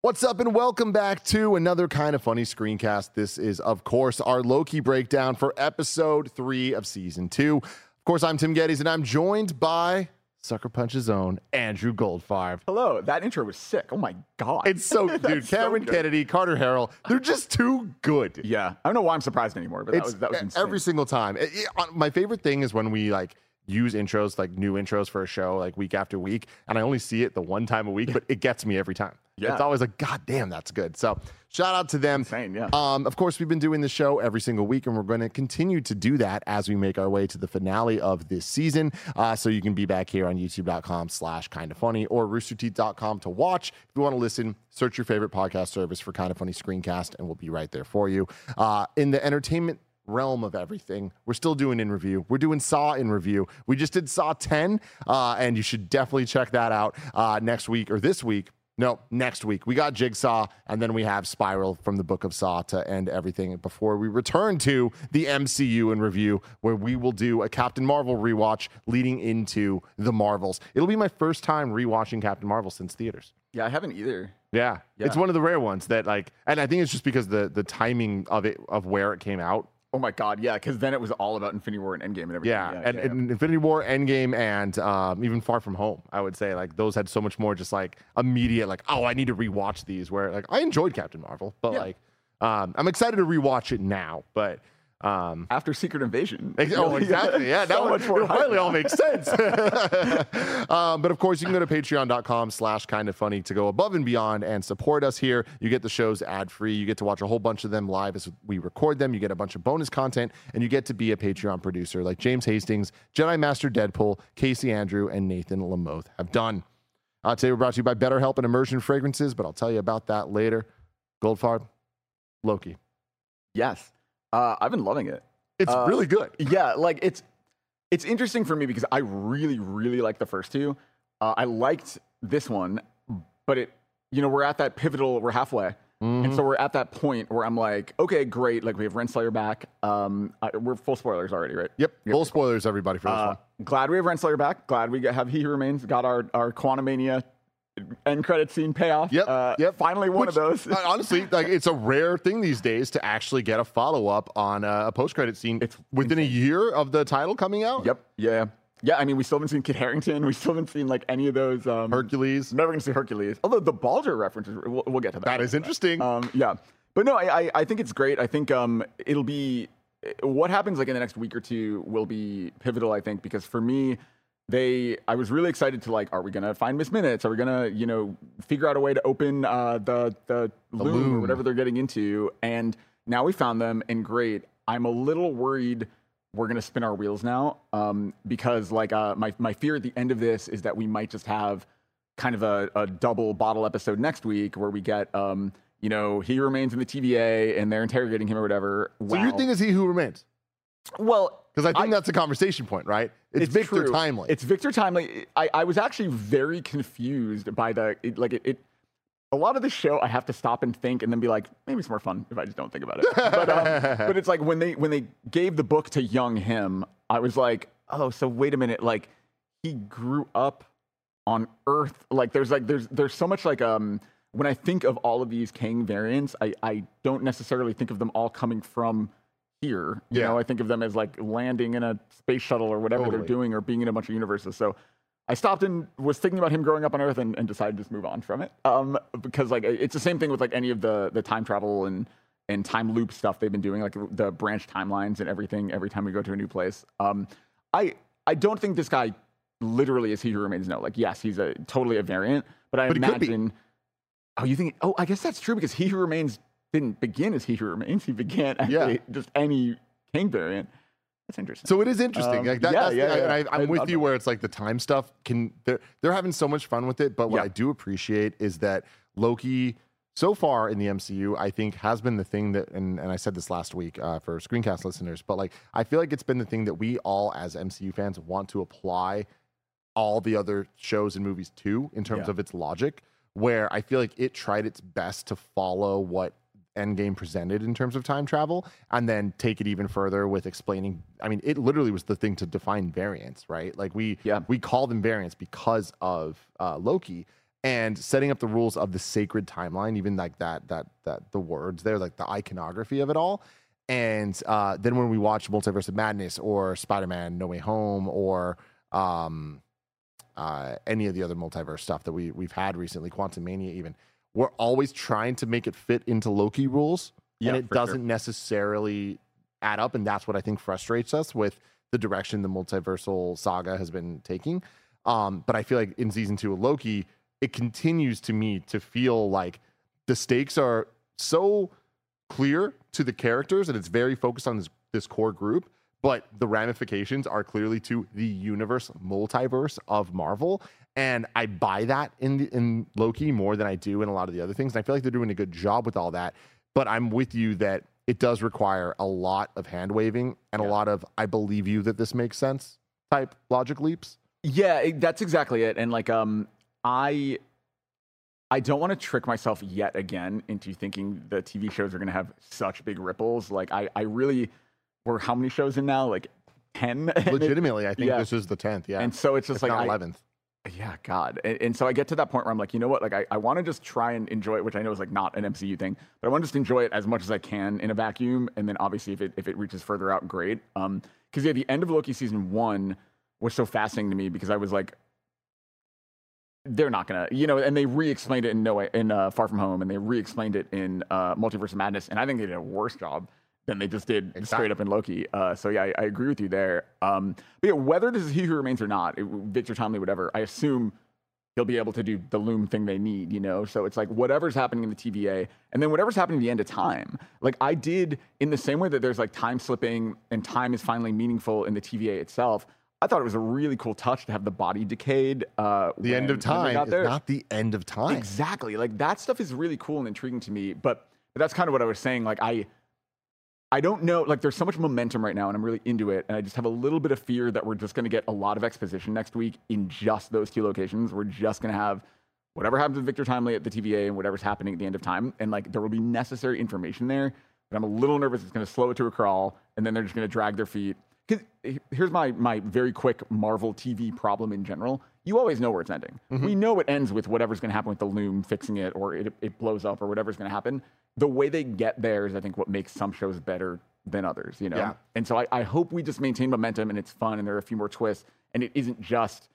What's up, and welcome back to another kind of funny screencast. This is, of course, our Loki breakdown for episode three of season two. Of course, I'm Tim Gettys, and I'm joined by Sucker Punch's own Andrew Goldfarb. Hello, that intro was sick. Oh my god, It's so, dude. So Cameron good. Kennedy, Carter Harrell, they're just too good. Yeah, I don't know why I'm surprised anymore, but that it's was that was insane. every single time. It- it- uh, my favorite thing is when we like use intros, like new intros for a show, like week after week, and I only see it the one time a week, but it gets me every time. Yeah. It's always like, God damn, that's good. So shout out to them. Insane, yeah. Um, of course, we've been doing the show every single week, and we're going to continue to do that as we make our way to the finale of this season. Uh, so you can be back here on youtube.com slash kind of funny or roosterteeth.com to watch. If you want to listen, search your favorite podcast service for kind of funny screencast, and we'll be right there for you. Uh, in the entertainment realm of everything. We're still doing in review. We're doing Saw in review. We just did Saw 10, uh, and you should definitely check that out uh, next week or this week. No, next week. We got Jigsaw, and then we have Spiral from the Book of Saw to end everything before we return to the MCU in review, where we will do a Captain Marvel rewatch leading into the Marvels. It'll be my first time rewatching Captain Marvel since theaters. yeah, I haven't either. Yeah, it's one of the rare ones that like, and I think it's just because the the timing of it of where it came out Oh my god, yeah, because then it was all about Infinity War and Endgame and everything. Yeah, and, and Infinity War, Endgame, and um, even Far From Home, I would say like those had so much more just like immediate like oh I need to rewatch these. Where like I enjoyed Captain Marvel, but Yeah. like um, I'm excited to rewatch it now. But um, after Secret Invasion. Ex- Oh, exactly. Yeah, so now much it, more it finally all makes sense. um, but of course, you can go to patreon.com slash kind of funny to go above and beyond and support us here. You get the shows ad free. You get to watch a whole bunch of them live as we record them. You get a bunch of bonus content and you get to be a Patreon producer like James Hastings, Jedi Master Deadpool, Casey Andrew, and Nathan Lamoth have done. Uh, today we're brought to you by BetterHelp and Immersion Fragrances, but I'll tell you about that later. Goldfarb, Loki. Yes, uh, I've been loving it. It's Uh, really good. Yeah, like it's it's interesting for me because I really really like the first two. Uh, I liked this one, but it you know we're at that pivotal. We're halfway. Mm-hmm. And so we're at that point where I'm like, okay, great. Like we have Renslayer back. Um, I, we're full spoilers already, right? Yep. yep. Full spoilers, everybody, for this Uh, one. glad we have Renslayer back. Glad we have He Who Remains. Got our our Quantumania end credit scene payoff. Yep. Uh, yep. Finally, one Which, of those. honestly, like it's a rare thing these days to actually get a follow up on a, a post credit scene. It's within a year of the title coming out. yep. Yeah. Yeah. I mean, we still haven't seen Kit Harington. We still haven't seen like any of those. Um, Hercules. Never gonna see Hercules. Although the Balder references, we'll, we'll get to that. That is interesting. Um, yeah, but no, I, I I think it's great. I think um, it'll be what happens like in the next week or two will be pivotal. I think because for me, they I was really excited to like, are we gonna find Miss Minutes? Are we gonna you know figure out a way to open uh, the the loom, or whatever they're getting into? And now we found them, and great. I'm a little worried we're gonna spin our wheels now um, because like uh, my my fear at the end of this is that we might just have kind of a, a double bottle episode next week where we get um, you know he remains in the TVA and they're interrogating him or whatever. so your thing is he who remains? Well Because I think I- that's a conversation point, right? It's, Victor true. Timely. It's Victor Timely. I, I was actually very confused by the it, like it, it. A lot of the show, I have to stop and think, and then be like, maybe it's more fun if I just don't think about it. But, um, but it's like when they when they gave the book to young him, I was like, oh, so wait a minute, like he grew up on Earth. Like there's like there's there's so much like um when I think of all of these Kang variants, I I don't necessarily think of them all coming from here. You Yeah. know, I think of them as like landing in a space shuttle or whatever Totally. they're doing or being in a bunch of universes. So I stopped and was thinking about him growing up on Earth and, and decided to just move on from it. Um, because like it's the same thing with like any of the the time travel and and time loop stuff they've been doing, like the branch timelines and everything. Every time we go to a new place, um, I I don't think this guy literally is he who remains no. Like yes, he's a totally a variant, but I But he could be. imagine. Oh, you think? Oh, I guess that's true because he who remains didn't begin as he who remains. He began as Yeah. just any Kang variant. That's interesting. So it is interesting. Um, like that, yeah, that's the- yeah, yeah. I, I'm with you it. where it's like the time stuff can they're they're having so much fun with it. But what Yeah. I do appreciate is that Loki so far in the MCU, I think has been the thing that and, and I said this last week uh, for screencast listeners, but like I feel like it's been the thing that we all as MCU fans want to apply all the other shows and movies to in terms Yeah. of its logic. Where I feel like it tried its best to follow what Endgame presented in terms of time travel, and then take it even further with explaining. I mean, it literally was the thing to define variants, right? Like we Yeah. we call them variants because of uh, Loki and setting up the rules of the sacred timeline, even like that that that the words there, like the iconography of it all. And uh, then when we watch Multiverse of Madness or Spider Man No Way Home or um, uh, any of the other multiverse stuff that we we've had recently, Quantumania even, we're always trying to make it fit into Loki rules, Yeah, and it doesn't necessarily add up, and that's what I think frustrates us with the direction the multiversal saga has been taking. Um, but I feel like in season two of Loki, it continues to me to feel like the stakes are so clear to the characters and it's very focused on this this core group but the ramifications are clearly to the universe multiverse of Marvel and I buy that in the, in Loki more than I do in a lot of the other things and I feel like they're doing a good job with all that but I'm with you that it does require a lot of hand waving and a lot of I believe you that this makes sense type logic leaps Yeah, that's exactly it. And like, um, I, I don't want to trick myself yet again into thinking the TV shows are going to have such big ripples. Like, I, I really, we're how many shows in now? Like ten. And it- legitimately I think yeah. this is the 10th yeah And so it's just it's like not I- 11th Yeah, God. And, and so I get to that point where I'm like, you know what? Like, I, I want to just try and enjoy it, which I know is like not an MCU thing, but I want to just enjoy it as much as I can in a vacuum. And then obviously, if it if it reaches further out, great. Um, because yeah, the end of Loki season one was so fascinating to me because I was like, they're not gonna, you know, and they re-explained it in No Way in uh, Far From Home, and they re-explained it in uh, Multiverse Madness, and I think they did a worse job than they just did straight up in Loki. Uh, so yeah, I, I agree with you there. Um, but yeah, whether this is He Who Remains or not, it, Victor Timely, whatever, I assume he'll be able to do the loom thing they need, you know? So it's like whatever's happening in the TVA and then whatever's happening at the end of time. Like I did in the same way that there's like time slipping and time is finally meaningful in the TVA itself. I thought it was a really cool touch to have the body decayed. Uh, the end of time is not the end of time Exactly. Like that stuff is really cool and intriguing to me. But, but that's kind of what I was saying. Like I I don't know, like there's so much momentum right now and I'm really into it. And I just have a little bit of fear that we're just gonna get a lot of exposition next week in just those two locations. We're just gonna have whatever happens with Victor Timely at the TVA and whatever's happening at the end of time. And like there will be necessary information there. But I'm a little nervous it's gonna slow it to a crawl and then they're just gonna drag their feet. Because here's my my very quick Marvel TV problem in general. You always know where it's ending. We know it ends with whatever's going to happen with the loom fixing it, or it, it blows up, or whatever's going to happen. The way they get there is, I think, what makes some shows better than others. You know, Yeah. and so I, I hope we just maintain momentum and it's fun and there are a few more twists, and it isn't just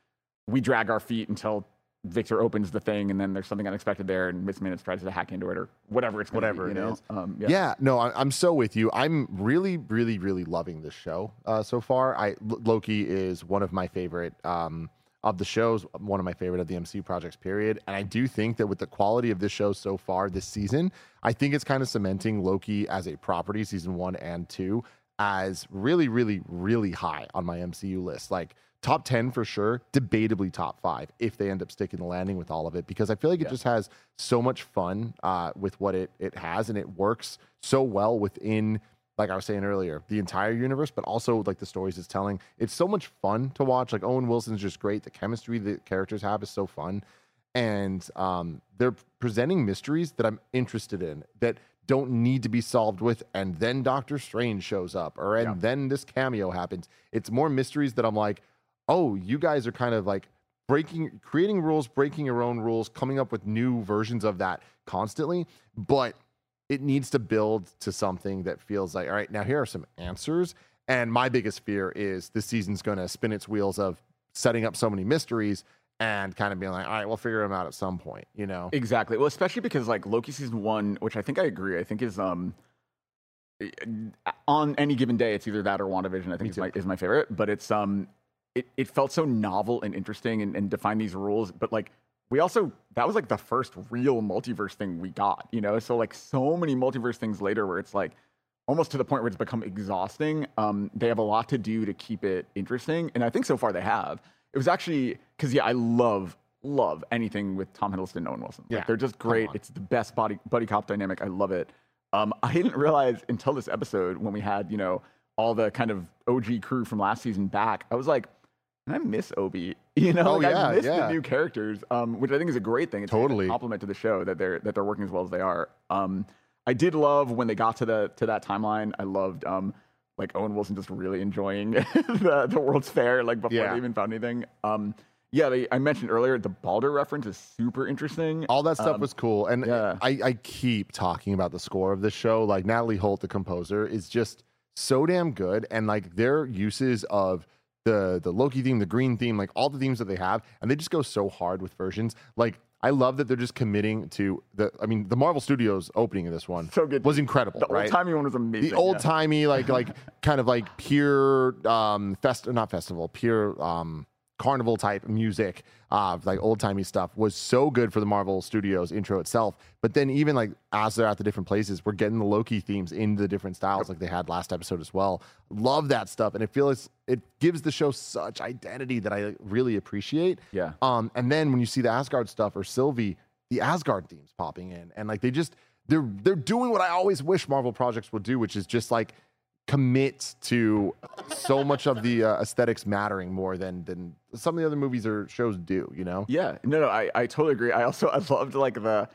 we drag our feet until Victor opens the thing and then there's something unexpected there and Miss Minutes tries to hack into it or whatever it's Whatever be, you know? Um, yeah. Yeah. no, I, I'm so with you. I'm really, really, really loving this show uh, so far. I L- Loki is one of my favorite um, of the shows, one of my favorite of the MCU projects. Period. And I do think that with the quality of this show so far this season, I think it's kind of cementing Loki as a property, season one and two, as really, really, really high on my MCU list. Like top 10 for sure, debatably top five if they end up sticking the landing with all of it, because I feel like it Yeah. just has so much fun uh, with what it, it has and it works so well within, like I was saying earlier, the entire universe, but also like the stories it's telling. It's so much fun to watch. Like Owen Wilson's just great. The chemistry the characters have is so fun. And um, they're presenting mysteries that I'm interested in that don't need to be solved with, and then Doctor Strange shows up, or and Yeah. then this cameo happens. It's more mysteries that I'm like, oh, you guys are kind of like breaking, creating rules, breaking your own rules, coming up with new versions of that constantly. But it needs to build to something that feels like, all right, now here are some answers. And my biggest fear is this season's going to spin its wheels of setting up so many mysteries and kind of being like, all right, we'll figure them out at some point, you know? Exactly. Well, especially because like Loki season one, which I think I agree, I think is um on any given day, it's either that or WandaVision. I think is my, is my favorite. But it's um, it, it felt so novel and interesting and, and define these rules. But like we also that was like the first real multiverse thing we got. You know, so like so many multiverse things later where it's like almost to the point where it's become exhausting. Um, they have a lot to do to keep it interesting, and I think so far they have. It was actually because yeah, I love love anything with Tom Hiddleston and Owen Wilson. Like, Yeah, they're just great. It's the best body buddy cop dynamic. I love it. Um, I didn't realize until this episode when we had you know all the kind of OG crew from last season back. I was like, I miss Obi. You know, Oh, like, yeah, I miss yeah. the new characters, um, which I think is a great thing. It's Totally. a compliment to the show that they're that they're working as well as they are. Um, I did love when they got to the to that timeline. I loved um, like Owen Wilson just really enjoying the the World's Fair like before Yeah. they even found anything. Um, yeah, they, I mentioned earlier the Balder reference is super interesting. all that stuff Um, was cool and yeah. I, I keep talking about the score of this show like natalie holt the composer is just so damn good and like their uses of the the loki theme the green theme like all the themes that they have and they just go so hard with versions like i love that they're just committing to the i mean the marvel studios opening of this one So good. was incredible The right old timey one was amazing. the old yeah. timey like like kind of like pure um fest not festival pure um carnival type music uh like old timey stuff was so good for the marvel studios intro itself. But then even like as they're at the different places we're getting the loki themes into the different styles like they had last episode as well. Love that stuff and it feels it gives the show such identity that i really appreciate. Yeah. um, and then when you see the Asgard stuff or Sylvie, the Asgard themes popping in, and like they just they're they're doing what I always wish Marvel projects would do, which is just like commit to so much of the uh, aesthetics mattering more than than some of the other movies or shows do. You know? Yeah, no, no, I, I totally agree. I also I loved like the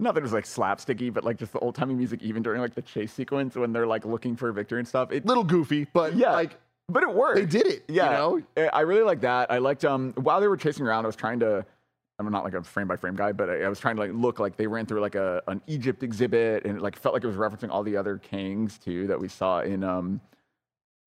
not that it was like slapsticky, but like just the old timey music, even during like the chase sequence when they're like looking for Victor and stuff. It Little goofy, but yeah, like but it worked. they did it. Yeah, You know? I- I really like that. I liked um while they were chasing around, I was trying to. I'm not like a frame by frame guy, but I, I was trying to like look like they ran through like a an Egypt exhibit, and it like felt like it was referencing all the other Kangs too that we saw in um.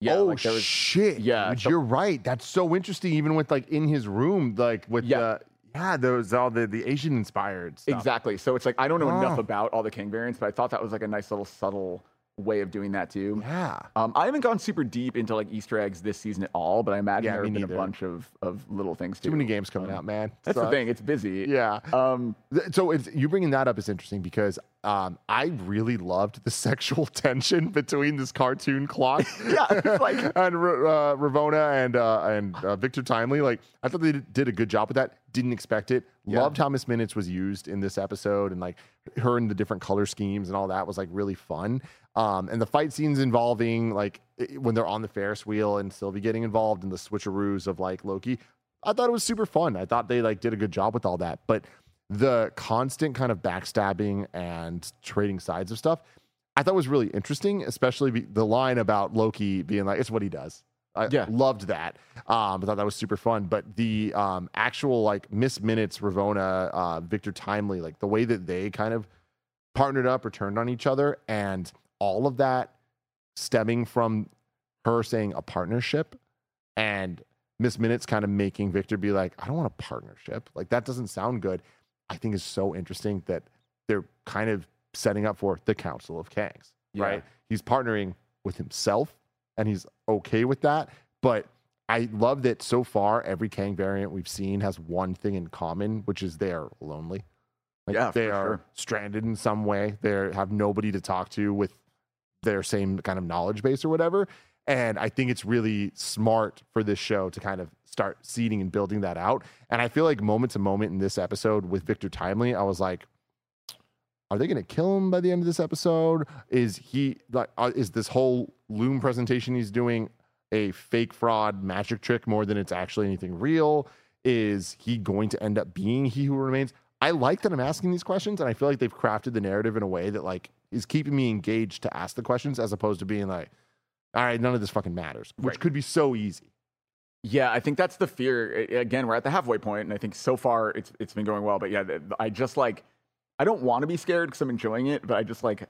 Yeah, oh like there was shit! yeah, so- you're right. That's so interesting. Even with like in his room, like with Yeah. the yeah, those all the the Asian inspired stuff. Exactly. So it's like I don't know enough Oh. about all the Kang variants, but I thought that was like a nice little subtle way of doing that too. Yeah. Um, I haven't gone super deep into like Easter eggs this season at all, but I imagine Yeah, there have been neither. a bunch of, of little things too. Too many games coming out, man. That's the thing; it's busy. Yeah. Um, So it's, you bringing that up is interesting because um, I really loved the sexual tension between this cartoon clock, Yeah, like- and R- uh, Ravonna and uh, and uh, Victor Timely. Like I thought they did- a good job with that. Didn't expect it. Yeah. Loved how Miss Minutes was used in this episode, and like her and the different color schemes and all that was like really fun. Um, and the fight scenes involving like when they're on the Ferris wheel and Sylvie getting involved in the switcheroos of like Loki. I thought it was super fun. I thought they like did a good job with all that. But the constant kind of backstabbing and trading sides of stuff, I thought was really interesting, especially be- the line about Loki being like, it's what he does. I Yeah. loved that. Um, I thought that was super fun. But the um, actual like Miss Minutes, Ravonna, uh, Victor Timely, like the way that they kind of partnered up or turned on each other, and all of that stemming from her saying a partnership and Miss Minutes kind of making Victor be like, I don't want a partnership. Like that doesn't sound good. I think is so interesting that they're kind of setting up for the Council of Kangs, Yeah. right? He's partnering with himself and he's okay with that. But I love that so far every Kang variant we've seen has one thing in common, which is they're lonely. Like Yeah, they are sure. stranded in some way. They have nobody to talk to with their same kind of knowledge base or whatever. And I think it's really smart for this show to kind of start seeding and building that out. And I feel like moment to moment in this episode with Victor Timely, I was like, are they going to kill him by the end of this episode? Is he like, uh, is this whole loom presentation he's doing a fake fraud magic trick more than it's actually anything real? Is he going to end up being he who remains? I like that I'm asking these questions, and I feel like they've crafted the narrative in a way that like is keeping me engaged to ask the questions as opposed to being like, all right, none of this fucking matters, which Right. could be so easy. Yeah, I think that's the fear. Again, we're at the halfway point, and I think so far it's it's been going well. But yeah, I just like I don't want to be scared because I'm enjoying it, but I just like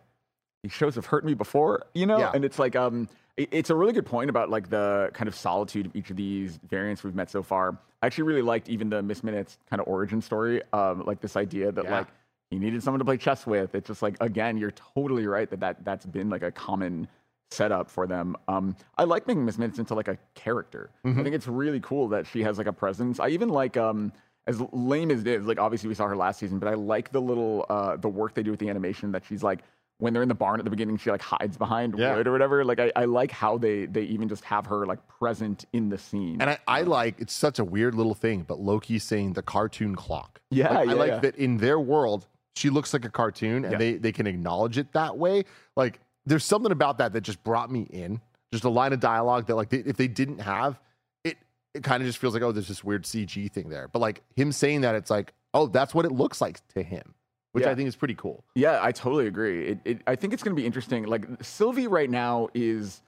these shows have hurt me before, you know. Yeah. And it's like um, it- it's a really good point about like the kind of solitude of each of these variants we've met so far. I actually really liked even the Miss Minutes kind of origin story, um, like this idea that Yeah. like you needed someone to play chess with. It's just like again, you're totally right that, that that's been like a common setup for them. Um, I like making Miss Minutes into like a character. Mm-hmm. I think it's really cool that she has like a presence. I even like um as lame as it is, like obviously we saw her last season, but I like the little uh the work they do with the animation that she's like when they're in the barn at the beginning, she like hides behind Yeah. wood or whatever. Like I, I like how they they even just have her like present in the scene. And I, I like it's such a weird little thing, but Loki's saying the cartoon clock. Yeah, Like, I like yeah. that in their world, she looks like a cartoon and Yeah. they they can acknowledge it that way. Like there's something about that that just brought me in. Just a line of dialogue that like they, if they didn't have it, it kind of just feels like oh, there's this weird CG thing there. But like him saying that, it's like oh, that's what it looks like to him, which Yeah. I think is pretty cool. Yeah, I totally agree. It, it, I think it's going to be interesting. Like Sylvie right now is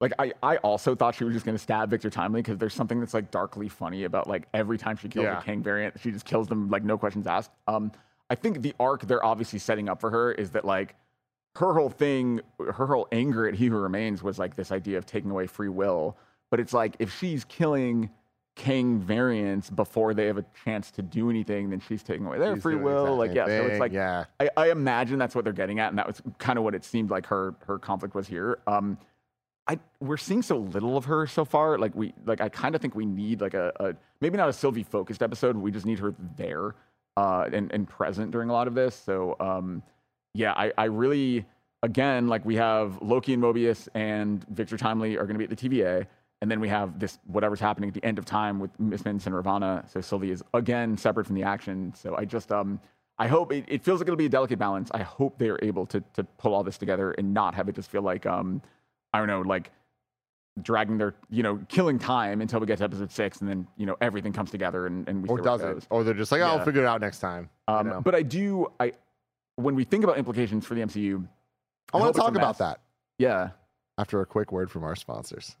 like I, I also thought she was just going to stab Victor Timely because there's something that's like darkly funny about like every time she kills Yeah. a Kang variant, she just kills them like no questions asked. Um, I think the arc they're obviously setting up for her is that like her whole thing, her whole anger at He Who Remains was like this idea of taking away free will. But it's like if she's killing Kang variants before they have a chance to do anything, then she's taking away their He's free will. Like yeah, so it's like yeah. I, I imagine that's what they're getting at, and that was kind of what it seemed like her her conflict was here. Um, I we're seeing so little of her so far. Like we like I kind of think we need like a, a maybe not a Sylvie focused episode. We just need her there uh, and and present during a lot of this. So um, yeah, I I really again like we have Loki and Mobius and Victor Timely are going to be at the TVA. And then we have this whatever's happening at the end of time with Miss Minutes and Ravonna. So Sylvie is again separate from the action. So I just um I hope it, it feels like it'll be a delicate balance. I hope they're able to to pull all this together and not have it just feel like um I don't know like dragging their you know killing time until we get to episode six and then you know everything comes together and, and we Or it does it? Or they're just like, oh, I'll figure it out next time. you Um, know? But I do I when we think about implications for the MCU, I want to talk about that. Yeah. after a quick word from our sponsors.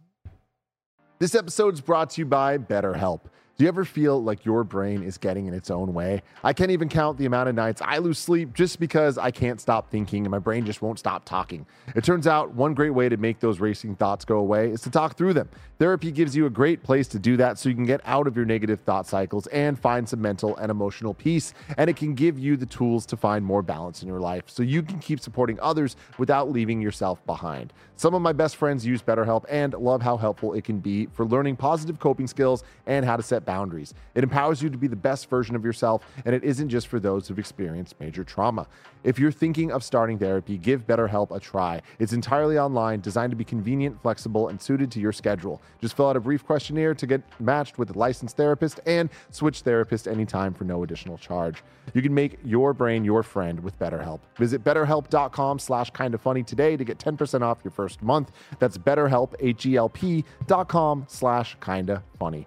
This episode is brought to you by BetterHelp. Do you ever feel like your brain is getting in its own way? I can't even count the amount of nights I lose sleep just because I can't stop thinking and my brain just won't stop talking. It turns out one great way to make those racing thoughts go away is to talk through them. Therapy gives you a great place to do that so you can get out of your negative thought cycles and find some mental and emotional peace. And it can give you the tools to find more balance in your life so you can keep supporting others without leaving yourself behind. Some of my best friends use BetterHelp and love how helpful it can be for learning positive coping skills and how to set boundaries. It empowers you to be the best version of yourself, and it isn't just for those who've experienced major trauma. If you're thinking of starting therapy, give BetterHelp a try. It's entirely online, designed to be convenient, flexible, and suited to your schedule. Just fill out a brief questionnaire to get matched with a licensed therapist and switch therapist anytime for no additional charge. You can make your brain your friend with BetterHelp. Visit betterhelp.com slash kind of funny today to get 10% off your first month. That's betterhelp, H-E-L-P dot com slash kinda funny.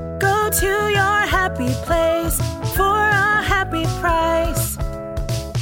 Go to your happy place for a happy price.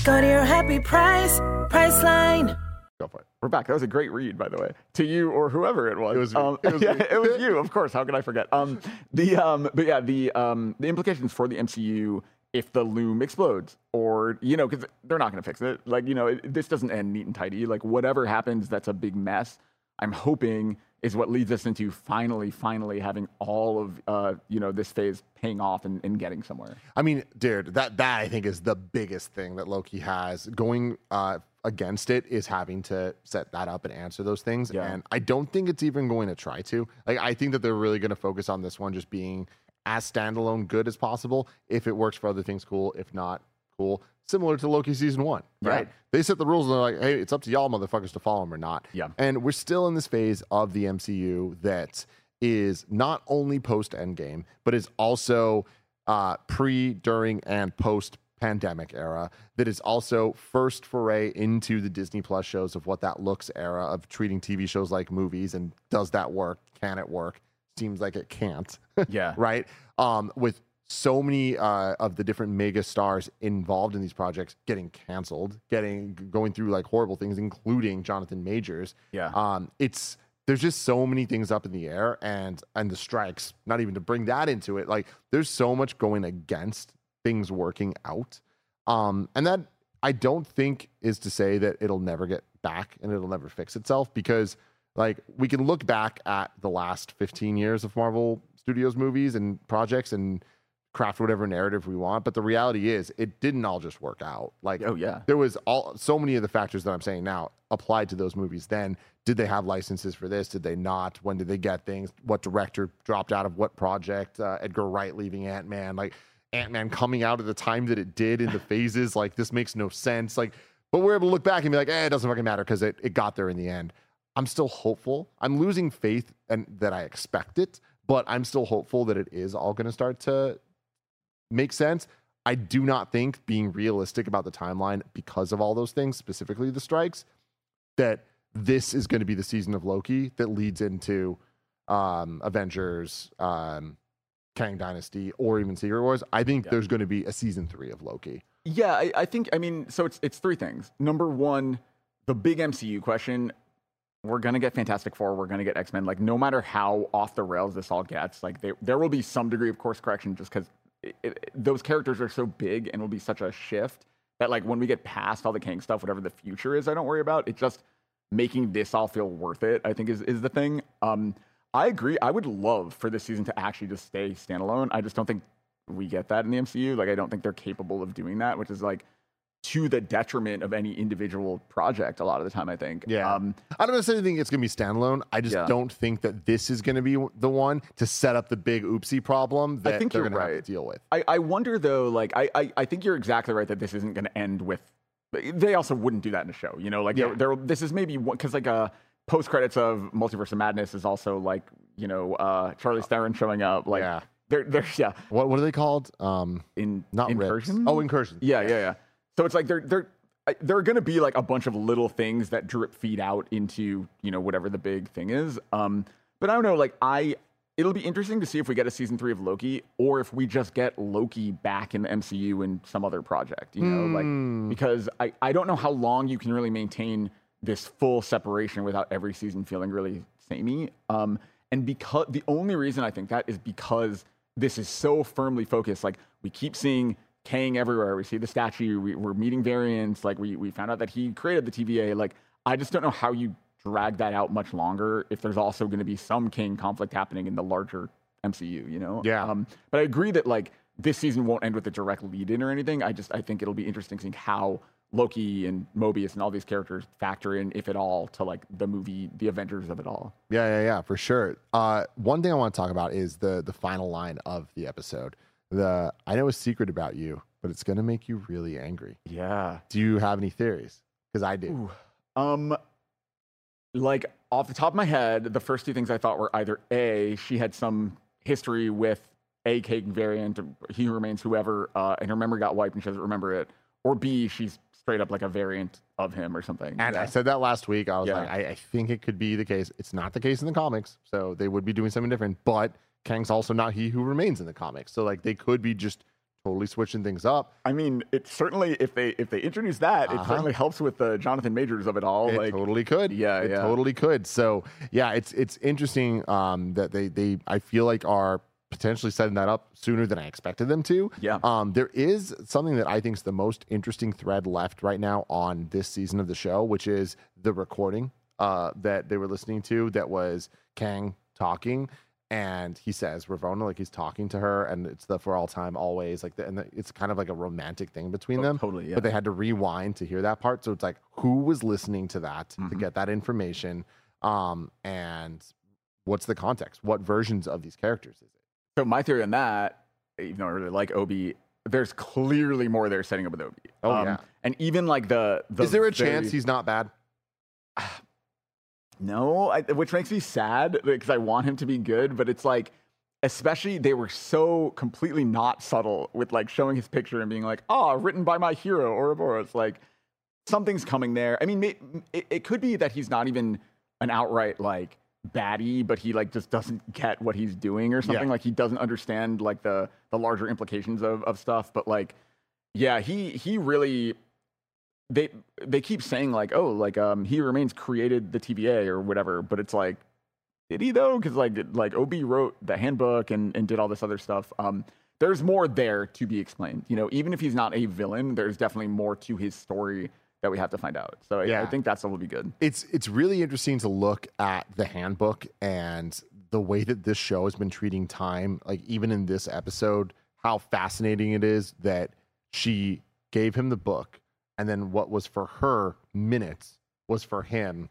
Go to your happy price, Priceline. Go for it. We're back. That was a great read, by the way, to you or whoever it was. It was. Um, It was yeah, it was you. Of course. How could I forget? Um, the um, but yeah, the um, the implications for the MCU if the loom explodes, or you know, because they're not going to fix it. Like you know, it, this doesn't end neat and tidy. Like whatever happens, that's a big mess. I'm hoping is what leads us into finally, finally having all of uh, you know this phase paying off and, and getting somewhere. I mean, dude, that that I think is the biggest thing that Loki has going uh, against it is having to set that up and answer those things. Yeah. And I don't think it's even going to try to. Like, I think that they're really going to focus on this one just being as standalone good as possible. If it works for other things, cool. If not, cool. Similar to Loki season one, Yeah. right? They set the rules and they're like, hey, it's up to y'all motherfuckers to follow them or not. Yeah. And we're still in this phase of the MCU that is not only post Endgame, but is also uh, pre, during, and post pandemic era. That is also first foray into the Disney Plus shows of what that looks era of treating TV shows like movies. And does that work? Can it work? Seems like it can't. Yeah. right? Um, with so many uh, of the different mega stars involved in these projects getting canceled, getting going through like horrible things, including Jonathan Majors. Yeah. Um, it's there's just so many things up in the air, and and the strikes. Not even to bring that into it. Like there's so much going against things working out. Um, and that I don't think is to say that it'll never get back and it'll never fix itself because like we can look back at the last 15 years of Marvel Studios movies and projects and craft whatever narrative we want, but the reality is it didn't all just work out. Like Oh, yeah. there was all so many of the factors that I'm saying now applied to those movies then. Did they have licenses for this? Did they not? When did they get things? What director dropped out of what project? Uh, Edgar Wright leaving Ant Man, like Ant Man coming out at the time that it did in the phases. Like this makes no sense. Like, but we're able to look back and be like, eh, it doesn't fucking matter because it, it got there in the end. I'm still hopeful. I'm losing faith and that I expect it, but I'm still hopeful that it is all going to start to make sense. I do not think being realistic about the timeline because of all those things, specifically the strikes, that this is going to be the season of Loki that leads into um, Avengers, um, Kang Dynasty, or even Secret Wars. I think Yeah. there's going to be a season three of Loki. Yeah, I, I think I mean, so it's it's three things. Number one, the big MCU question. We're gonna get Fantastic Four. We're gonna get X Men. Like, no matter how off the rails this all gets, like there there will be some degree of course correction, just because those characters are so big and will be such a shift that like when we get past all the Kang stuff, whatever the future is, I don't worry about. It's just making this all feel worth it. I think is is the thing. Um, I agree. I would love for this season to actually just stay standalone. I just don't think we get that in the MCU. Like, I don't think they're capable of doing that, which is like to the detriment of any individual project a lot of the time, I think. Yeah. Um, I don't necessarily think it's going to be standalone. I just Yeah. don't think that this is going to be the one to set up the big oopsie problem that think they're you're going to have to deal with. I, I wonder though, like, I, I, I think you're exactly right that this isn't going to end with. They also wouldn't do that in a show, you know. Like, Yeah. there, this is maybe one because like a post credits of Multiverse of Madness is also like you know uh, Charlize Theron showing up. Like, Yeah. they're, they're yeah What what are they called? Um, in not rips. incursion. Oh, incursion. Yeah, yeah, yeah. So it's like they're they're I- there are going to be like a bunch of little things that drip feed out into you know whatever the big thing is. Um, but I don't know. Like I, it'll be interesting to see if we get a season three of Loki or if we just get Loki back in the MCU in some other project. You know, like because I I don't know how long you can really maintain this full separation without every season feeling really samey. Um, and because the only reason I think that is because this is so firmly focused. Like we keep seeing Kang everywhere. We see the statue. We, we're meeting variants. Like we we found out that he created the TVA. Like I just don't know how you drag that out much longer if there's also going to be some Kang conflict happening in the larger MCU. You know? Yeah. Um, but I agree that like this season won't end with a direct lead in or anything. I just I think it'll be interesting seeing how Loki and Mobius and all these characters factor in, if at all, to like the movie, the Avengers of it all. Yeah, yeah, yeah, for sure. Uh, one thing I want to talk about is the the final line of the episode. The I know a secret about you, but it's gonna make you really angry. Yeah. Do you have any theories? Because I do. Um, like off the top of my head, the first two things I thought were either A, she had some history with a Kang variant, He Remains, whoever, uh, and her memory got wiped and she doesn't remember it, or B, she's straight up like a variant of him or something. And yeah. I said that last week. I was Yeah. like, I, I think it could be the case. It's not the case in the comics, so they would be doing something different. But Kang's also not he who remains in the comics, so like they could be just totally switching things up. I mean, it certainly if they if they introduce that, Uh-huh. it certainly helps with the Jonathan Majors of it all. It like, totally could. Yeah, it yeah. totally could. So yeah, it's it's interesting um, that they they I feel like are potentially setting that up sooner than I expected them to. Yeah. Um, there is something that I think is the most interesting thread left right now on this season of the show, which is the recording uh, that they were listening to that was Kang talking. And he says Ravonna like he's talking to her, and it's the for all time, always like, the, and the, it's kind of like a romantic thing between Oh, them. totally, yeah. But they had to rewind to hear that part, so it's like who was listening to that to Mhm. get that information, um, and what's the context? What versions of these characters is it? So my theory on that, even though I really like O.B., there's clearly more they're setting up with Obi. Oh, Um, yeah. and even like the, the Is there a very- chance he's not bad? No, I, which makes me sad because I want him to be good, but it's like, especially they were so completely not subtle with like showing his picture and being like, "Ah, written by my hero Ouroboros." Like something's coming there. I mean, it, it could be that he's not even an outright like baddie, but he like just doesn't get what he's doing or something. Yeah. Like he doesn't understand like the the larger implications of of stuff. But like, yeah, he he really they they keep saying like oh like um he remains created the TVA or whatever but it's like did he though? Because like like O.B. wrote the handbook and and did all this other stuff. Um there's more there to be explained you know even if he's not a villain there's definitely more to his story that we have to find out. So I, Yeah. I think that's all will be good. It's it's really interesting to look at the handbook and the way that this show has been treating time like even in this episode how fascinating it is that she gave him the book and then what was for her minutes was for him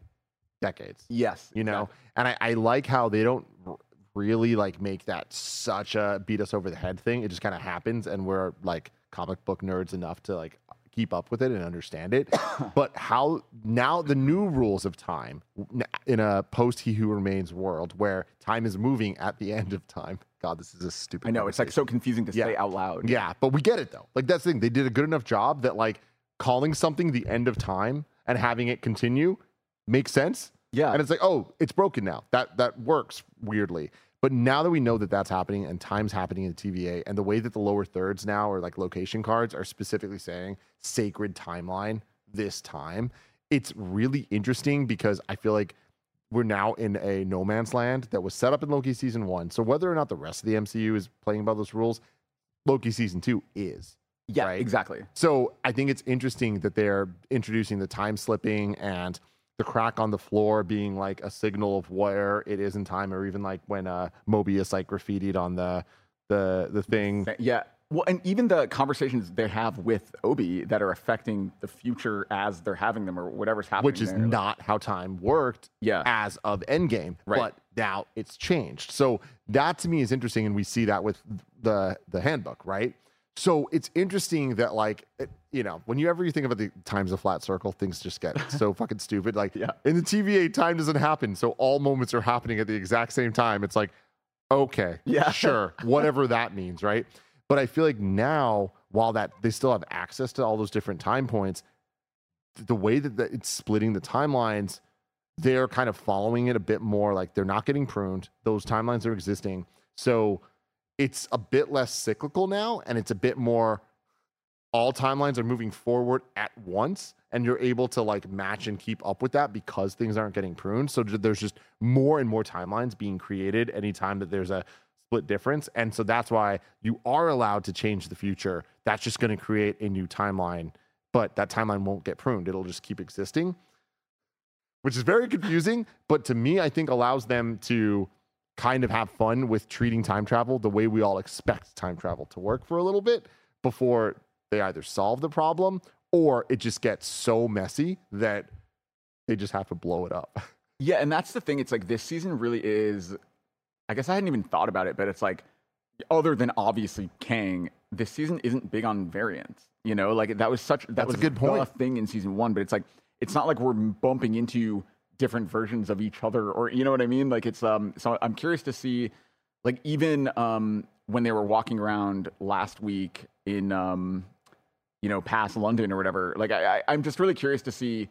decades yes you know? and I, I like how they don't r- really like make that such a beat us over the head thing. It just kind of happens and we're like comic book nerds enough to like keep up with it and understand it. But how now the new rules of time in a post he who remains world where time is moving at the end of time. God this is a stupid I know it's like so confusing to Yeah. say out loud. Yeah, but we get it though. Like that's the thing. They did a good enough job that like calling something the end of time and having it continue makes sense. Yeah. And it's like, oh, it's broken now. That that works weirdly. But now that we know that that's happening and time's happening in the TVA and the way that the lower thirds now or like location cards are specifically saying sacred timeline this time, it's really interesting because I feel like we're now in a no man's land that was set up in Loki season one. So whether or not the rest of the MCU is playing by those rules, Loki season two is. Yeah right? exactly So I think it's interesting that they're introducing the time slipping and the crack on the floor being like a signal of where it is in time, or even like when uh, Mobius like graffitied on the the the thing. Yeah. Well, and even the conversations they have with O.B. that are affecting the future as they're having them or whatever's happening. which is there, not how time worked Yeah. as of Endgame. Right. But now it's changed. So that to me is interesting, and we see that with the the handbook, right? So it's interesting that like it- you know when you ever you think about the times of flat circle, things just get so fucking stupid. Like Yeah. in the TVA, time doesn't happen, so all moments are happening at the exact same time. It's like okay, Yeah. sure, whatever that means, right? But I feel like now, while that they still have access to all those different time points, the way that the, it's splitting the timelines, they're kind of following it a bit more. Like they're not getting pruned; those timelines are existing, so it's a bit less cyclical now, and it's a bit more. All timelines are moving forward at once, and you're able to like match and keep up with that because things aren't getting pruned. So there's just more and more timelines being created anytime that there's a split difference. And so that's why you are allowed to change the future. That's just going to create a new timeline, but that timeline won't get pruned. It'll just keep existing, which is very confusing. But to me, I think allows them to kind of have fun with treating time travel the way we all expect time travel to work for a little bit before they either solve the problem or it just gets so messy that they just have to blow it up. Yeah, and that's the thing. It's like this season really is. I guess I hadn't even thought about it, but it's like, other than obviously Kang, this season isn't big on variants. You know, like that was such that That's a was good the point. thing in season one, but it's like it's not like we're bumping into different versions of each other, or you know what I mean? Like it's um. So I'm curious to see, like even um when they were walking around last week in um, you know, past London or whatever. Like I, I I'm just really curious to see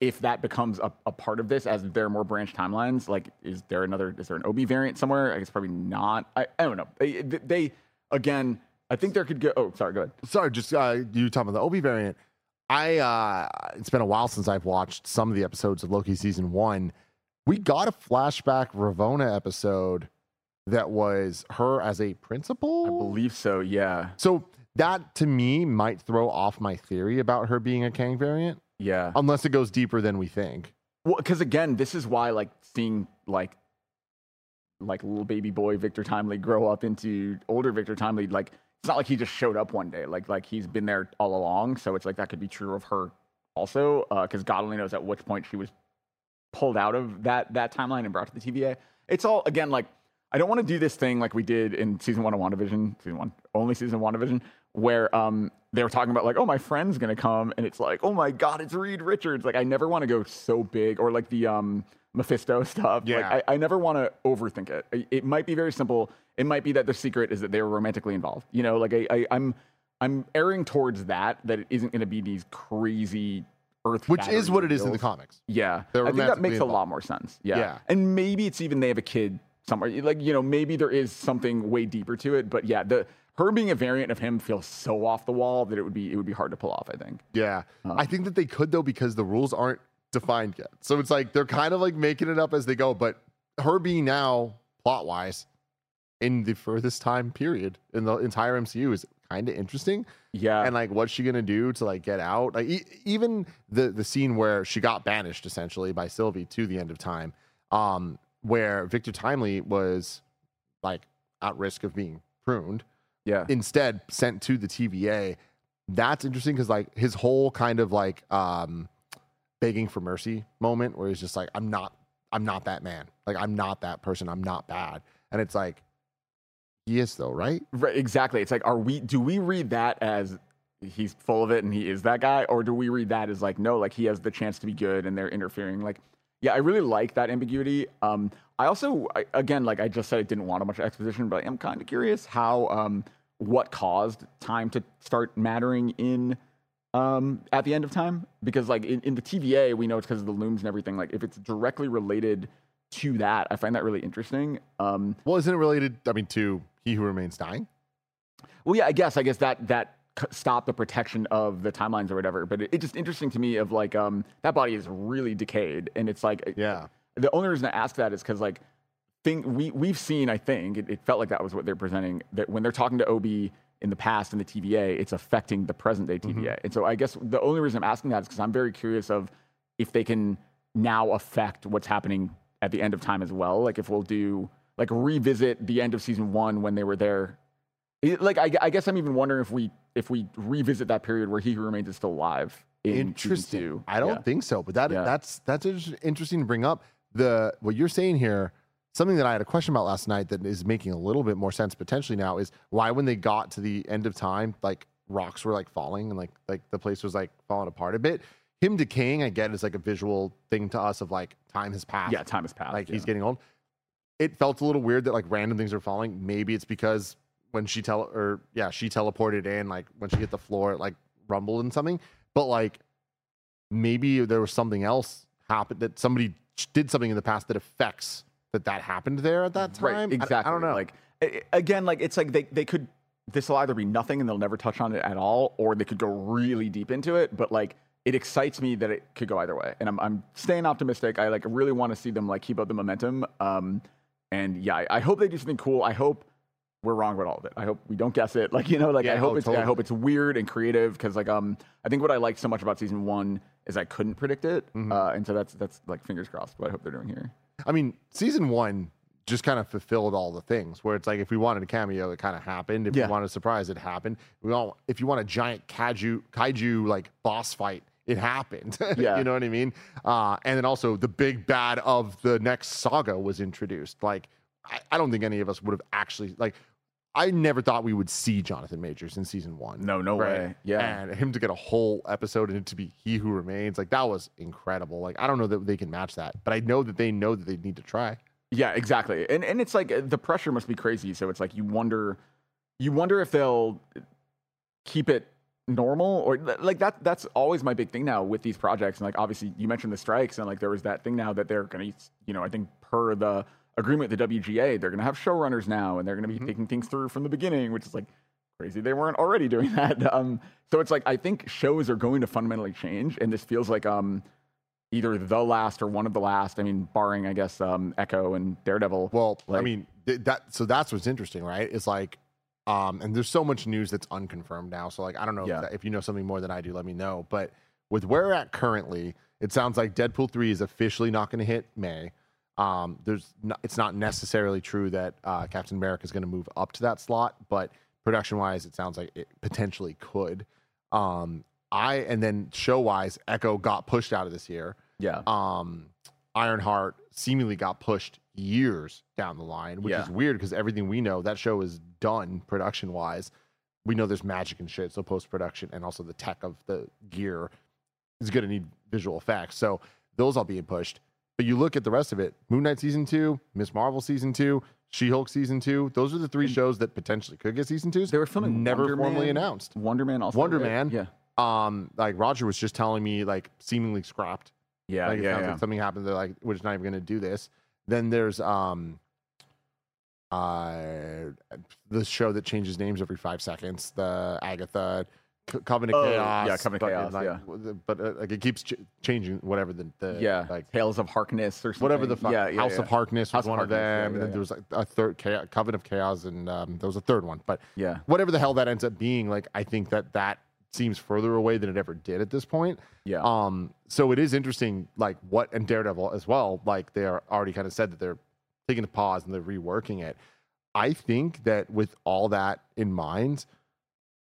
if that becomes a, a part of this as there are more branch timelines like is there another is there an O.B. variant somewhere i guess probably not i, I don't know they, they again i think there could go oh sorry go ahead Sorry, just uh, you talking about the O.B. variant. I uh, it's been a while since I've watched some of the episodes of Loki season one. We got a flashback Ravonna episode that was her as a principal. i believe so yeah So that to me might throw off my theory about her being a Kang variant, yeah unless it goes deeper than we think. well because again this is why like seeing like like little baby boy victor timely grow up into older victor timely like it's not like he just showed up one day like like he's been there all along so it's like that could be true of her also uh, because god only knows at which point she was pulled out of that that timeline and brought to the TVA. It's all again like I don't want to do this thing like we did in season one of WandaVision, season one, only season of WandaVision, where um they were talking about like, oh, my friend's gonna come, and it's like, oh my god, it's Reed Richards. Like, I never want to go so big, or like the um Mephisto stuff. Yeah. Like, I, I never want to overthink it. It- might be very simple. It might be that the secret is that they were romantically involved. You know, like I, I I'm I'm erring towards that that it isn't to be these crazy earth. Which is what it is in the comics. Yeah, They're I think that makes a lot more sense. Yeah. Yeah. and maybe it's even they have a kid somewhere. Like you know, maybe there is something way deeper to it. But yeah, the her being a variant of him feels so off the wall that it would be it would be hard to pull off. I think. Yeah. I think that they could though because the rules aren't defined yet. So it's like they're kind of like making it up as they go. But her being now plot wise in the furthest time period in the entire MCU is kind of interesting. Yeah, and like what's she gonna do to like get out like e- even the the scene where she got banished essentially by sylvie to the end of time um where victor timely was like at risk of being pruned yeah, instead sent to the tva that's interesting because like his whole kind of like um begging for mercy moment where he's just like i'm not i'm not that man like i'm not that person i'm not bad and it's like he is though right right. Exactly. It's like, are we? Do we read that as he's full of it and he is that guy, or do we read that as like no, like he has the chance to be good and they're interfering? Like, yeah, I really like that ambiguity. Um, I also, I, again, like I just said, I didn't want a bunch of exposition, but I am kind of curious how, um, what caused time to start mattering in, um, at the end of time? Because like in, in the TVA, we know it's because of the looms and everything. Like if it's directly related to that, I find that really interesting. Um, well isn't it related i mean to he who remains dying well, yeah, I guess I guess that that stopped the protection of the timelines or whatever. But it, it's just interesting to me of like um that body is really decayed, and it's like yeah the only reason I ask that is because like thing we we've seen I think it, it felt like that was what they're presenting that when they're talking to OB in the past in the TVA, it's affecting the present day TVA. Mm-hmm. And so I guess the only reason I'm asking that is because I'm very curious of if they can now affect what's happening at the end of time as well. Like if we'll do like revisit the end of season one when they were there. It- like I, I guess I'm even wondering if we if we revisit that period where He Who Remains is still alive. In interesting. I don't Yeah. think so, but that Yeah. that's that's interesting to bring up. The what you're saying here, something that I had a question about last night that is making a little bit more sense potentially now is why when they got to the end of time, like rocks were like falling and like like the place was like falling apart a bit. Him decaying, I get is like a visual thing to us of like time has passed. Yeah, time has passed. like he's getting old. It felt a little weird that like random things are falling. Maybe it's because when she tell or yeah, she teleported in, like when she hit the floor, it like rumbled and something. But like maybe there was something else happened that somebody did something in the past that affects that that happened there at that time. Right, exactly. I, don't know. Like i- i- again, like it's like they they could this will either be nothing and they'll never touch on it at all, or they could go really deep into it. But like it excites me that it could go either way, and I'm I'm staying optimistic. I like really want to see them like keep up the momentum. Um, and yeah, I, I hope they do something cool. I hope we're wrong about all of it. I hope we don't guess it. Like you know, like Yeah, I hope oh, it's I hope it's weird and creative because like um I think what I liked so much about season one is I couldn't predict it, Mm-hmm. uh, and so that's that's like fingers crossed. What I hope they're doing here. I mean, season one just kind of fulfilled all the things where it's like if we wanted a cameo, it kind of happened. If Yeah. we wanted a surprise, it happened. We all if you want a giant kaiju kaiju like boss fight, it happened. Yeah. you know what I mean? Uh, and then also the big bad of the next saga was introduced. Like I, I don't think any of us would have actually like I never thought we would see Jonathan Majors in season one. No, no way. Yeah. And him to get a whole episode and to be he who remains, like that was incredible. Like I don't know that they can match that, but I know that they know that they need to try. Yeah, exactly. And and it's like uh, the pressure must be crazy. So it's like you wonder, you wonder if they'll keep it normal or like that. That's always my big thing now with these projects. And like obviously you mentioned the strikes and like there was that thing now that they're gonna, you know, I think per the agreement with the WGA, they're gonna have showrunners now and they're gonna be taking things through from the beginning, which is like crazy. They weren't already doing that. Um, so it's like I think shows are going to fundamentally change, and this feels like um either the last or one of the last. I mean, barring I guess um, Echo and Daredevil. Well, I mean th- that. So that's what's interesting, right? It's like, um, and there's so much news that's unconfirmed now. So like, I don't know Yeah. if, that- if you know something more than I do. Let me know. But with where we're at currently, it sounds like Deadpool three is officially not going to hit May. Um, there's no, it's not necessarily true that uh, Captain America is going to move up to that slot, but production wise, it sounds like it potentially could. Um, I and then show wise, Echo got pushed out of this year yeah, um Ironheart seemingly got pushed years down the line, which Yeah. is weird because everything we know that show is done production wise. We know there's magic and shit, so post production and also the tech of the gear is going to need visual effects. So those all being pushed. But you look at the rest of it: Moon Knight season two, Miss Marvel season two, She Hulk season two. Those are the three shows that potentially could get season twos. They were filming never Wonder formally Man- announced. Wonder Man also. Wonder right? Man. Yeah. Um, like Roger was just telling me, like seemingly scrapped. Yeah. like yeah. yeah. like something happened. They're like, we're just not even going to do this. Then there's um, uh, the show that changes names every five seconds. The Agatha Covenant Oh, Chaos. yeah, Covenant fucking, Chaos, like, yeah. But uh, like it keeps ch- changing. Whatever the, the yeah. like Tales of Harkness or something. whatever the fuck. yeah, yeah, House yeah. of Harkness was of one Harkness, of them, and then there was like a third Cha- Covenant of Chaos, and um, there was a third one. But Yeah. whatever the hell that ends up being, like I think that that seems further away than it ever did at this point. Yeah. Um. So it is interesting, like what and Daredevil as well. Like they are already kind of said that they're taking a pause and they're reworking it. I think that with all that in mind,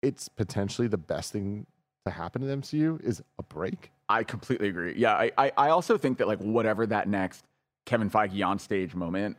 it's potentially the best thing to happen to the MCU is a break. I completely agree. Yeah, I, I, I also think that like whatever that next Kevin Feige on stage moment,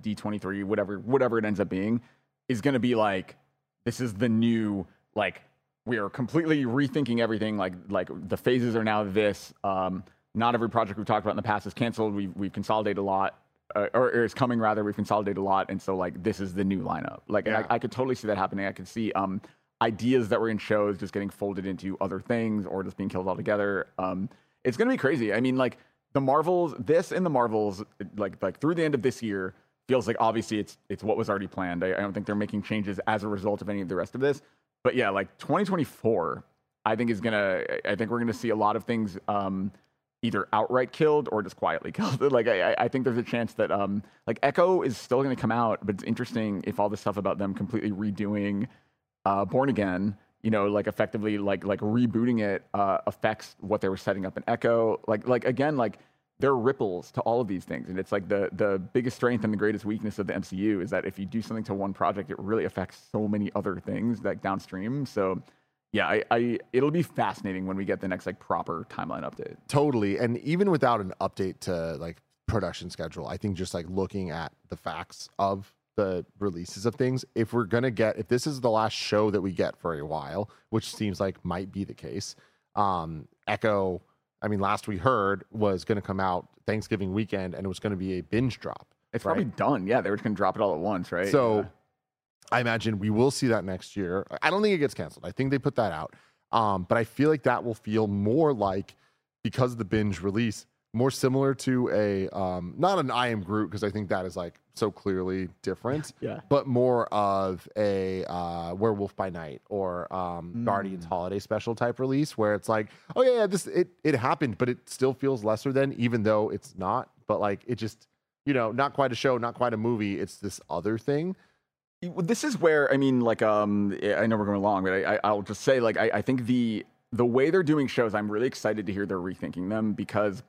D twenty three, whatever whatever it ends up being, is going to be like this is the new like we are completely rethinking everything. Like like the phases are now this. Um, not every project we've talked about in the past is canceled. We've we've consolidated a lot. Uh, or, or is coming rather. We've consolidated a lot, and so like this is the new lineup. Like Yeah. I, I could totally see that happening. I could see um, ideas that were in shows just getting folded into other things or just being killed altogether. Um, it's gonna be crazy. I mean, like the Marvels, this and the Marvels, like like through the end of this year, feels like obviously it's it's what was already planned. I, I don't think they're making changes as a result of any of the rest of this. But yeah, like 2024, I think is gonna. I think we're gonna see a lot of things. Um, either outright killed or just quietly killed. like I, I- I think there's a chance that um like Echo is still going to come out, but it's interesting if all this stuff about them completely redoing uh, Born Again, you know, like effectively like like rebooting it uh, affects what they were setting up in Echo. Like like again like there are ripples to all of these things, and it's like the the biggest strength and the greatest weakness of the MCU is that if you do something to one project, it really affects so many other things like downstream. So. Yeah, I, I it'll be fascinating when we get the next like proper timeline update. Totally. And even without an update to like production schedule, I think just like looking at the facts of the releases of things, if we're gonna get if this is the last show that we get for a while, which seems like might be the case, um, Echo, I mean, last we heard was gonna come out Thanksgiving weekend and it was gonna be a binge drop. It's right? probably done. Yeah, they were just gonna drop it all at once, right? So Yeah. I imagine we will see that next year. I don't think it gets canceled. I think they put that out. Um, but I feel like that will feel more like because of the binge release, more similar to a um, not an I am Groot because I think that is like so clearly different. Yeah. But more of a uh, Werewolf by Night or um, Guardians Mm. Holiday Special type release where it's like, oh yeah, yeah, this it it happened, but it still feels lesser than, even though it's not. But like it just, you know, not quite a show, not quite a movie. It's this other thing. This is where I mean, like, um, I know we're going along, but I, I, I'll just say, like, I, I think the the way they're doing shows, I'm really excited to hear they're rethinking them because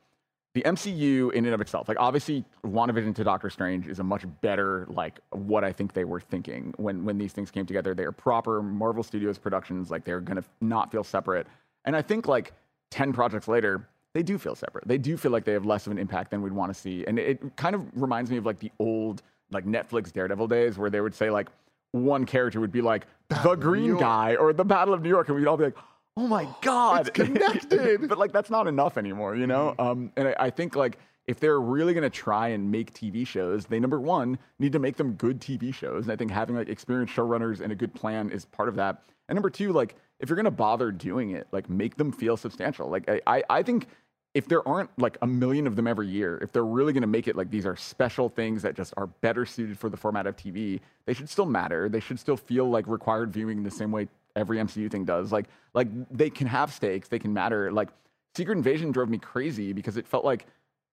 the MCU in and of itself, like, obviously, WandaVision to Doctor Strange is a much better, like, what I think they were thinking when when these things came together. They are proper Marvel Studios productions, like, they're going to not feel separate, and I think like ten projects later. They do feel separate. They do feel like they have less of an impact than we'd want to see. And it, it kind of reminds me of like the old like Netflix Daredevil days where they would say like one character would be like the green guy or the Battle of New York, and we'd all be like, "Oh my god, It's connected. but like that's not enough anymore, you know. Um, and I, I think like if they're really going to try and make TV shows, they number one need to make them good TV shows, and I think having like experienced showrunners and a good plan is part of that. And number two, like if you're going to bother doing it, like make them feel substantial. Like I, I, I think if there aren't like a million of them every year, if they're really going to make it like these are special things that just are better suited for the format of TV, they should still matter. They should still feel like required viewing the same way every MCU thing does. Like like they can have stakes, they can matter. Like Secret Invasion drove me crazy because it felt like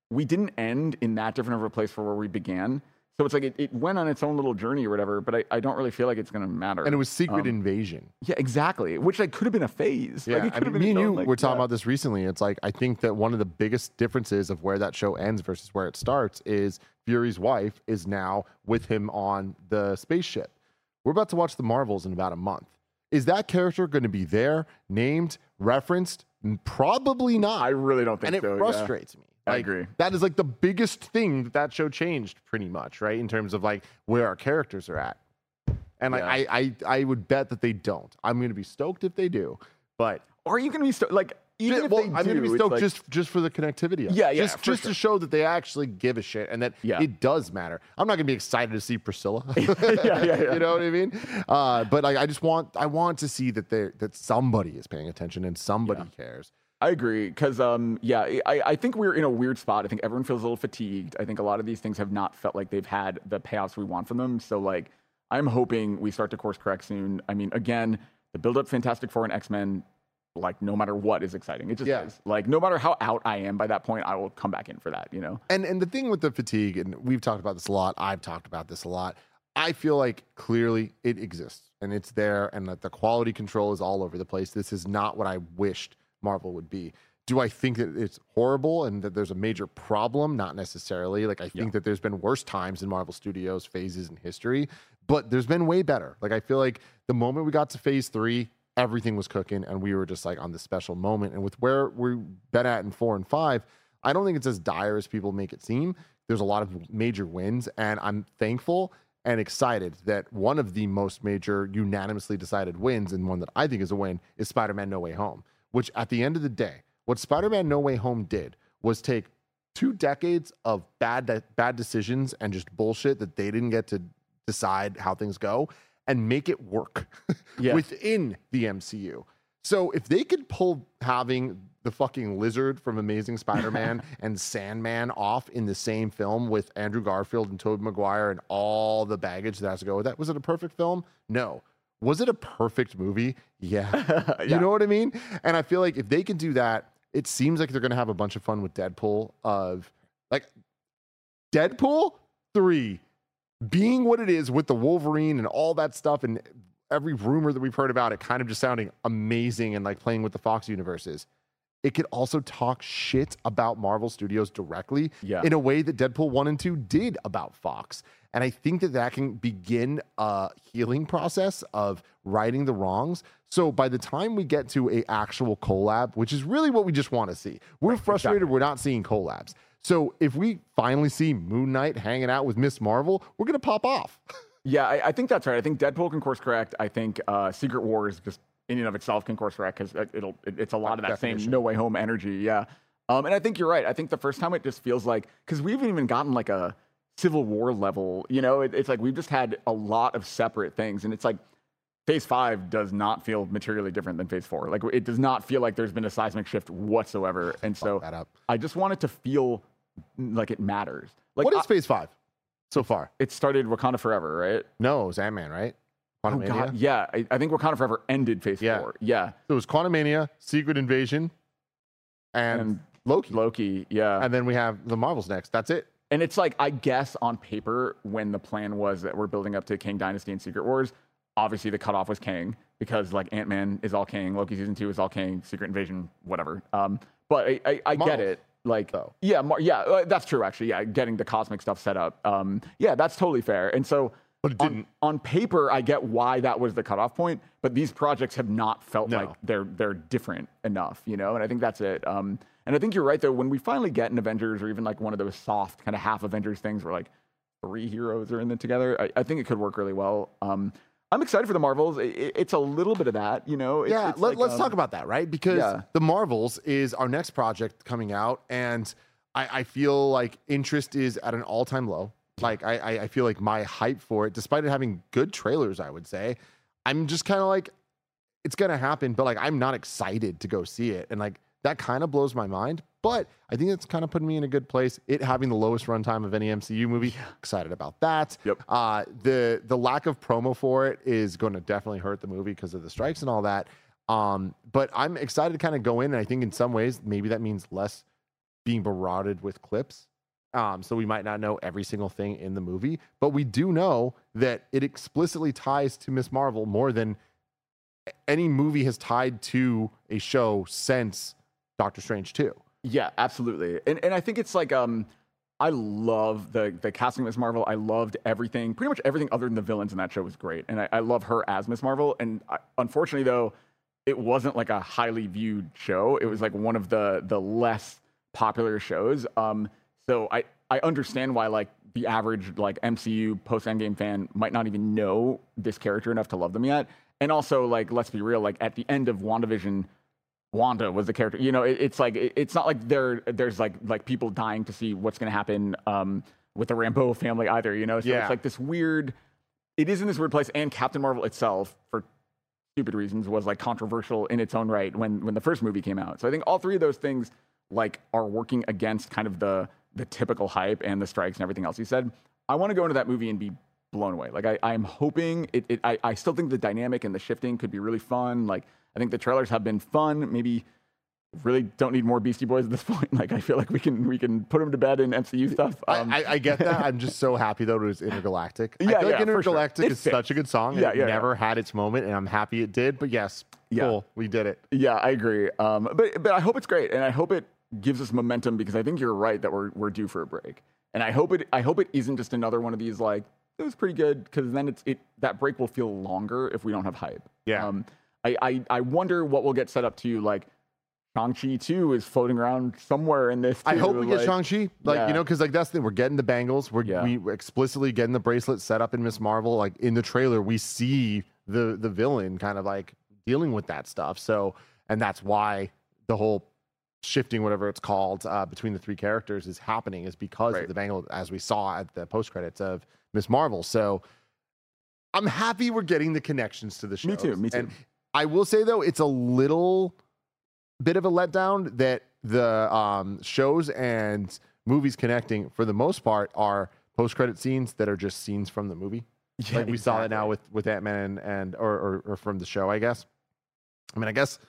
we didn't end in that different of a place for where we began. So it's like it, it went on its own little journey or whatever, but I, I don't really feel like it's going to matter. And it was Secret Um, Invasion. yeah, exactly. Which like could have been a phase. Yeah, like, it I mean, been me and you like, were talking yeah. about this recently. It's like I think that one of the biggest differences of where that show ends versus where it starts is Fury's wife is now with him on the spaceship. We're about to watch the Marvels in about a month. Is that character going to be there, named, referenced? Probably not. I really don't think and it so. yeah. frustrates me. I agree. That is like the biggest thing that that show changed, pretty much, right? In terms of like where our characters are at. And like, Yeah. I, I, I would bet that they don't. I'm going to be stoked if they do, but Are you going to be stoked? like even if well, they I'm do? to be stoked like- just just for the connectivity. Of. Yeah, yeah, just just sure. to show that they actually give a shit and that Yeah. it does matter. I'm not going to be excited to see Priscilla. yeah, yeah, yeah. you know what I mean? Uh, but like, I just want I want to see that there that somebody is paying attention and somebody cares. I agree because um yeah I, I think we're in a weird spot. I think everyone feels a little fatigued. I think a lot of these things have not felt like they've had the payoffs we want from them. So like I'm hoping we start to course correct soon. I mean again the build up Fantastic Four and X Men like no matter what is exciting. It just Yeah. is. Like no matter how out I am by that point, I will come back in for that. You know. And and the thing with the fatigue, and we've talked about this a lot. I've talked about this a lot. I feel like clearly it exists and it's there, and that the quality control is all over the place. This is not what I wished Marvel would be. Do I think that it's horrible and that there's a major problem? Not necessarily. Like I think that there's been worse times in Marvel Studios phases in history, but there's been way better. Like I feel like the moment we got to phase three, everything was cooking and we were just like on this special moment. And with where we've been at in four and five, I don't think it's as dire as people make it seem. There's a lot of major wins, and I'm thankful and excited that one of the most major unanimously decided wins, and one that I think is a win, is Spider Man No Way Home. Which at the end of the day, what Spider Man No Way Home did was take two decades of bad bad decisions and just bullshit that they didn't get to decide how things go and make it work Yeah. within the MCU. So if they could pull having the fucking lizard from Amazing Spider-Man and Sandman off in the same film with Andrew Garfield and Tobey Maguire and all the baggage that has to go with that, was it a perfect film? No. Was it a perfect movie? Yeah. You know what I mean? And I feel like if they can do that, it seems like they're going to have a bunch of fun with Deadpool of like Deadpool 3 being what it is with the Wolverine and all that stuff and every rumor that we've heard about it kind of just sounding amazing and like playing with the Fox universes. It could also talk shit about Marvel Studios directly Yeah. in a way that Deadpool 1 and 2 did about Fox. And I think that that can begin a healing process of righting the wrongs. So by the time we get to a actual collab, which is really what we just want to see, we're frustrated we're not seeing collabs. So if we finally see Moon Knight hanging out with Miss Marvel, we're gonna pop off. Yeah, I, I think that's right. I think Deadpool can course correct. I think uh, Secret Wars just in and of itself can course correct because it'll it, it's a lot of that definition. same No Way Home energy. Yeah, um, and I think you're right. I think the first time it just feels like because we haven't even gotten like a Civil War level. You know, it, it's like we've just had a lot of separate things, and it's like Phase Five does not feel materially different than Phase Four. Like it does not feel like there's been a seismic shift whatsoever. And so. I just want it to feel like it matters. Like what is I- Phase Five so far? it started Wakanda Forever, right? No, it was Ant Man, right? Oh Quantumania? God, yeah. I, I think Wakanda Forever ended Phase Yeah. Four. Yeah, So it was Quantumania, Secret Invasion, and, And Loki. Loki. Yeah, And then we have the Marvels next. That's it. and it's like I guess on paper when the plan was that we're building up to Kang Dynasty and Secret Wars. Obviously, the cutoff was Kang because like Ant Man is all Kang, Loki season two is all Kang, Secret Invasion, whatever. Um, but I, I, I get it. Like, though. yeah, Mar- yeah, uh, that's true. Actually, yeah, getting the cosmic stuff set up. Um, yeah, that's totally fair. And so, But it on- didn't. On, paper, I get why that was the cutoff point. But these projects have not felt No. like they're they're different enough, you know. And I think that's it. Um, and I think you're right though. When we finally get an Avengers or even like one of those soft kind of half Avengers things where like three heroes are in it together, I, I think it could work really well. Um, I'm excited for the Marvels. It, it- it's a little bit of that, you know. It's, yeah, it's let, like, us um, talk about that, right? Because yeah. the Marvels is our next project coming out, and I, I feel like interest is at an all-time low. Like I, I, I feel like my hype for it, despite it having good trailers, I would say, I'm just kind of like, it's gonna happen, but like I'm not excited to go see it, and like that kind of blows my mind. But I think it's kind of putting me in a good place. It having the lowest runtime of any MCU movie, excited about that. Yep. Uh, the the lack of promo for it is going to definitely hurt the movie because of the strikes and all that. Um, but I'm excited to kind of go in, and I think in some ways maybe that means less being barraged with clips. Um, so we might not know every single thing in the movie, but we do know that it explicitly ties to Miss Marvel more than any movie has tied to a show since Doctor Strange 2. Yeah, absolutely. And and I think it's like um I love the the casting of Miss Marvel. I loved everything, pretty much everything other than the villains in that show was great. And I, I love her as Miss Marvel. And I, unfortunately, though, it wasn't like a highly viewed show. It was like one of the the less popular shows. Um, so I I understand why like the average like MCU post Endgame fan might not even know this character enough to love them yet. And also like let's be real, like at the end of WandaVision. Wanda was the character. You know, it, it's like it, it's not like there there's like like people dying to see what's going to happen um, with the Rambo family either. You know, so Yeah. it's like this weird. It is in this weird place, and Captain Marvel itself, for stupid reasons, was like controversial in its own right when when the first movie came out. So I think all three of those things like are working against kind of the the typical hype and the strikes and everything else you said. I want to go into that movie and be blown away. Like I, I'm hoping it, it I, I still think the dynamic and the shifting could be really fun. Like I think the trailers have been fun. Maybe really don't need more Beastie Boys at this point. Like I feel like we can we can put them to bed in MCU stuff. Um, I, I, I get that. I'm just so happy though it was intergalactic. I Yeah, like yeah, sure. intergalactic It is such a good song. and Yeah, it yeah, yeah. never had its moment, and I'm happy it did. But yes, Yeah. cool, we did it. Yeah, I agree. Um, but but I hope it's great, and I hope it gives us momentum because I think you're right that we're we're due for a break, and I hope it I hope it isn't just another one of these like it was pretty good because then it's it that break will feel longer if we don't have hype. Yeah. Um, I, I I wonder what will get set up to you. like Shang Chi too is floating around somewhere in this. I hope we get like- Shang-Chi. Like, Yeah. you know, because like that's the thing. We're getting the bangles. We're Yeah. we explicitly getting the bracelet set up in Miss Marvel. Like in the trailer, we see the the villain kind of like dealing with that stuff. So and that's why the whole shifting, whatever it's called, uh, between the three characters is happening, is because Right. of the bangle, as we saw at the post credits of Miss Marvel. So I'm happy we're getting the connections to the show. Me too, me too. And I will say though, it's a little bit of a letdown that the um, shows and movies connecting for the most part are post credit scenes that are just scenes from the movie. Yeah, like we saw that now with with Ant Man and, and or, or or from the show, I guess. I mean, I guess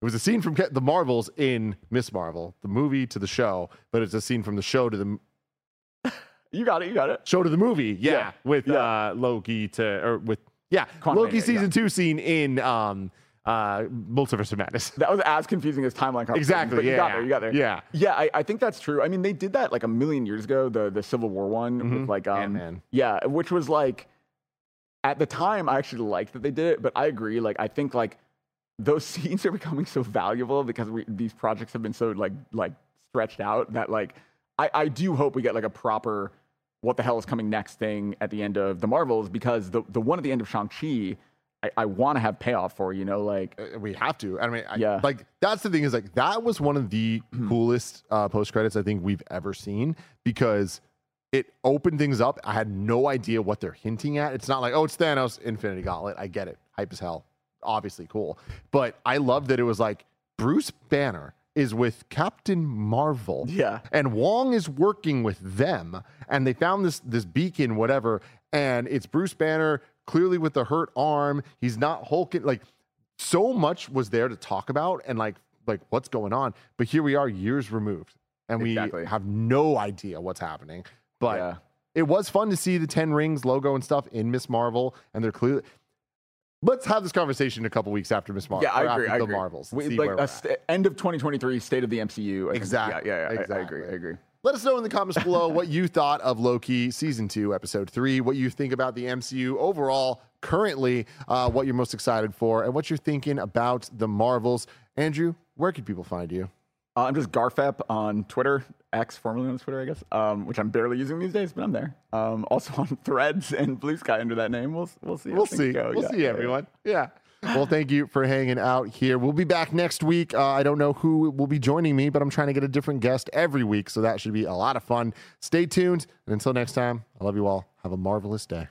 it was a scene from the Marvels in Miss Marvel, the movie to the show, but it's a scene from the show to the You got it. You got it. show to the movie. Yeah, Yeah, with yeah. uh, Loki to or with yeah Quantumania, Loki yeah. season two scene in um uh Multiverse of Madness. That was as confusing as timeline. Exactly, But you got there. You got there. yeah. Yeah. I, I think that's true. I mean, they did that like a million years ago. The the Civil War one with like um, Ant-Man. yeah, which was like at the time I actually liked that they did it, but I agree. Like I think like those scenes are becoming so valuable because we, these projects have been so like like stretched out that like I, I do hope we get like a proper what the hell is coming next thing at the end of the Marvels because the the one at the end of Shang Chi. I, I want to have payoff for you know like Uh, we have to. I mean, I, Yeah. like that's the thing is like that was one of the coolest uh, post credits I think we've ever seen because it opened things up. I had no idea what they're hinting at. It's not like oh, it's Thanos Infinity Gauntlet. I get it, hype as hell, obviously cool. But I love that it was like Bruce Banner is with Captain Marvel. Yeah. and Wong is working with them, and they found this this beacon, whatever, and it's Bruce Banner clearly with the hurt arm. He's not hulking like so much was there to talk about and like like what's going on. But here we are, years removed, and we Exactly. have no idea what's happening. But Yeah. it was fun to see the Ten Rings logo and stuff in Miss Marvel, and they're clearly. Let's have this conversation a couple weeks after Miss Marvel. Yeah, I agree. I the agree. Marvels. We, like a st- end of 2023, state of the MCU. Exactly, Yeah, yeah, yeah. I- I, agree. I agree. Let us know in the comments below what you thought of Loki season two, episode three, what you think about the MCU overall, currently, uh, what you're most excited for, and what you're thinking about the Marvels. Andrew, where can people find you? Uh, I'm just Garfep on Twitter, X, formerly on Twitter, I guess, um, which I'm barely using these days, but I'm there. Um, also on Threads and Blue Sky under that name. We'll we'll see. We'll see. go. We'll Yeah, see, everyone. Yeah. Well, thank you for hanging out here. We'll be back next week. Uh, I don't know who will be joining me, but I'm trying to get a different guest every week. So that should be a lot of fun. Stay tuned. And until next time, I love you all. Have a marvelous day.